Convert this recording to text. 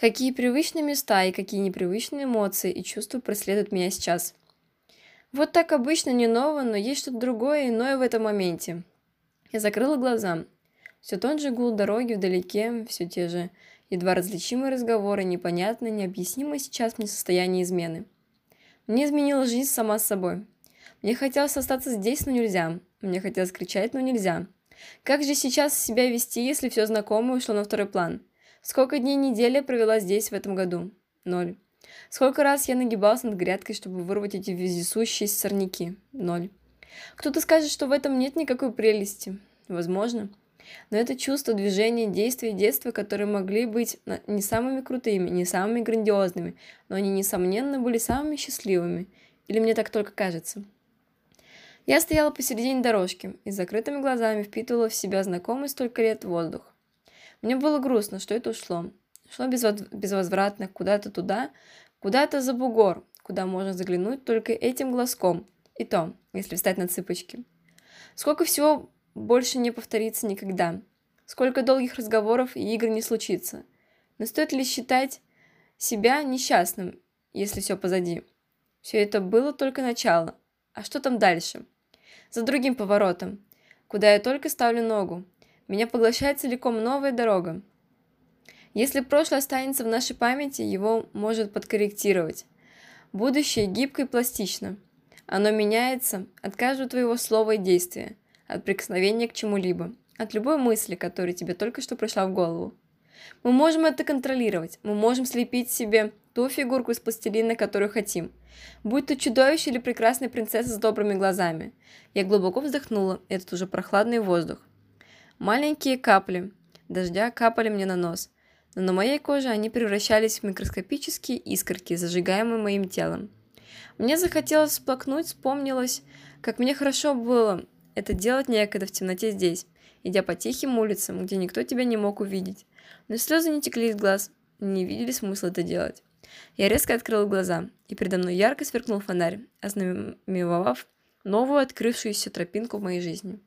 Какие привычные места и какие непривычные эмоции и чувства преследуют меня сейчас. Вот так обычно не ново, но есть что-то другое, иное в этом моменте. Я закрыла глаза. Все тот же гул дороги вдалеке, все те же едва различимые разговоры, непонятное, необъяснимое сейчас мне состояние измены. Мне изменила жизнь сама с собой. Мне хотелось остаться здесь, но нельзя. Мне хотелось кричать, но нельзя. Как же сейчас себя вести, если все знакомое ушло на второй план? Сколько дней недели провела здесь в этом году? Ноль. Сколько раз я нагибался над грядкой, чтобы вырвать эти вездесущие сорняки? Ноль. Кто-то скажет, что в этом нет никакой прелести. Возможно. Но это чувство, движение, действия детства, которые могли быть не самыми крутыми, не самыми грандиозными, но они, несомненно, были самыми счастливыми. Или мне так только кажется? Я стояла посередине дорожки и с закрытыми глазами впитывала в себя знакомый столько лет воздух. Мне было грустно, что это ушло. Шло безвозвратно куда-то туда, куда-то за бугор, куда можно заглянуть только этим глазком, и то, если встать на цыпочки. Сколько всего больше не повторится никогда. Сколько долгих разговоров и игр не случится. Но стоит ли считать себя несчастным, если все позади? Все это было только начало. А что там дальше? За другим поворотом, куда я только ставлю ногу. Меня поглощает целиком новая дорога. Если прошлое останется в нашей памяти, его может подкорректировать. Будущее гибко и пластично. Оно меняется от каждого твоего слова и действия от прикосновения к чему-либо, от любой мысли, которая тебе только что пришла в голову. Мы можем это контролировать, мы можем слепить себе ту фигурку из пластилина, которую хотим. Будь то чудовище или прекрасная принцесса с добрыми глазами. Я глубоко вздохнула, этот уже прохладный воздух. Маленькие капли дождя капали мне на нос, но на моей коже они превращались в микроскопические искорки, зажигаемые моим телом. Мне захотелось всплакнуть, вспомнилось, как мне хорошо было, это делать некогда в темноте здесь, идя по тихим улицам, где никто тебя не мог увидеть. Но слезы не текли из глаз, не видели смысла это делать. Я резко открыл глаза, и передо мной ярко сверкнул фонарь, ознаменовав новую открывшуюся тропинку в моей жизни.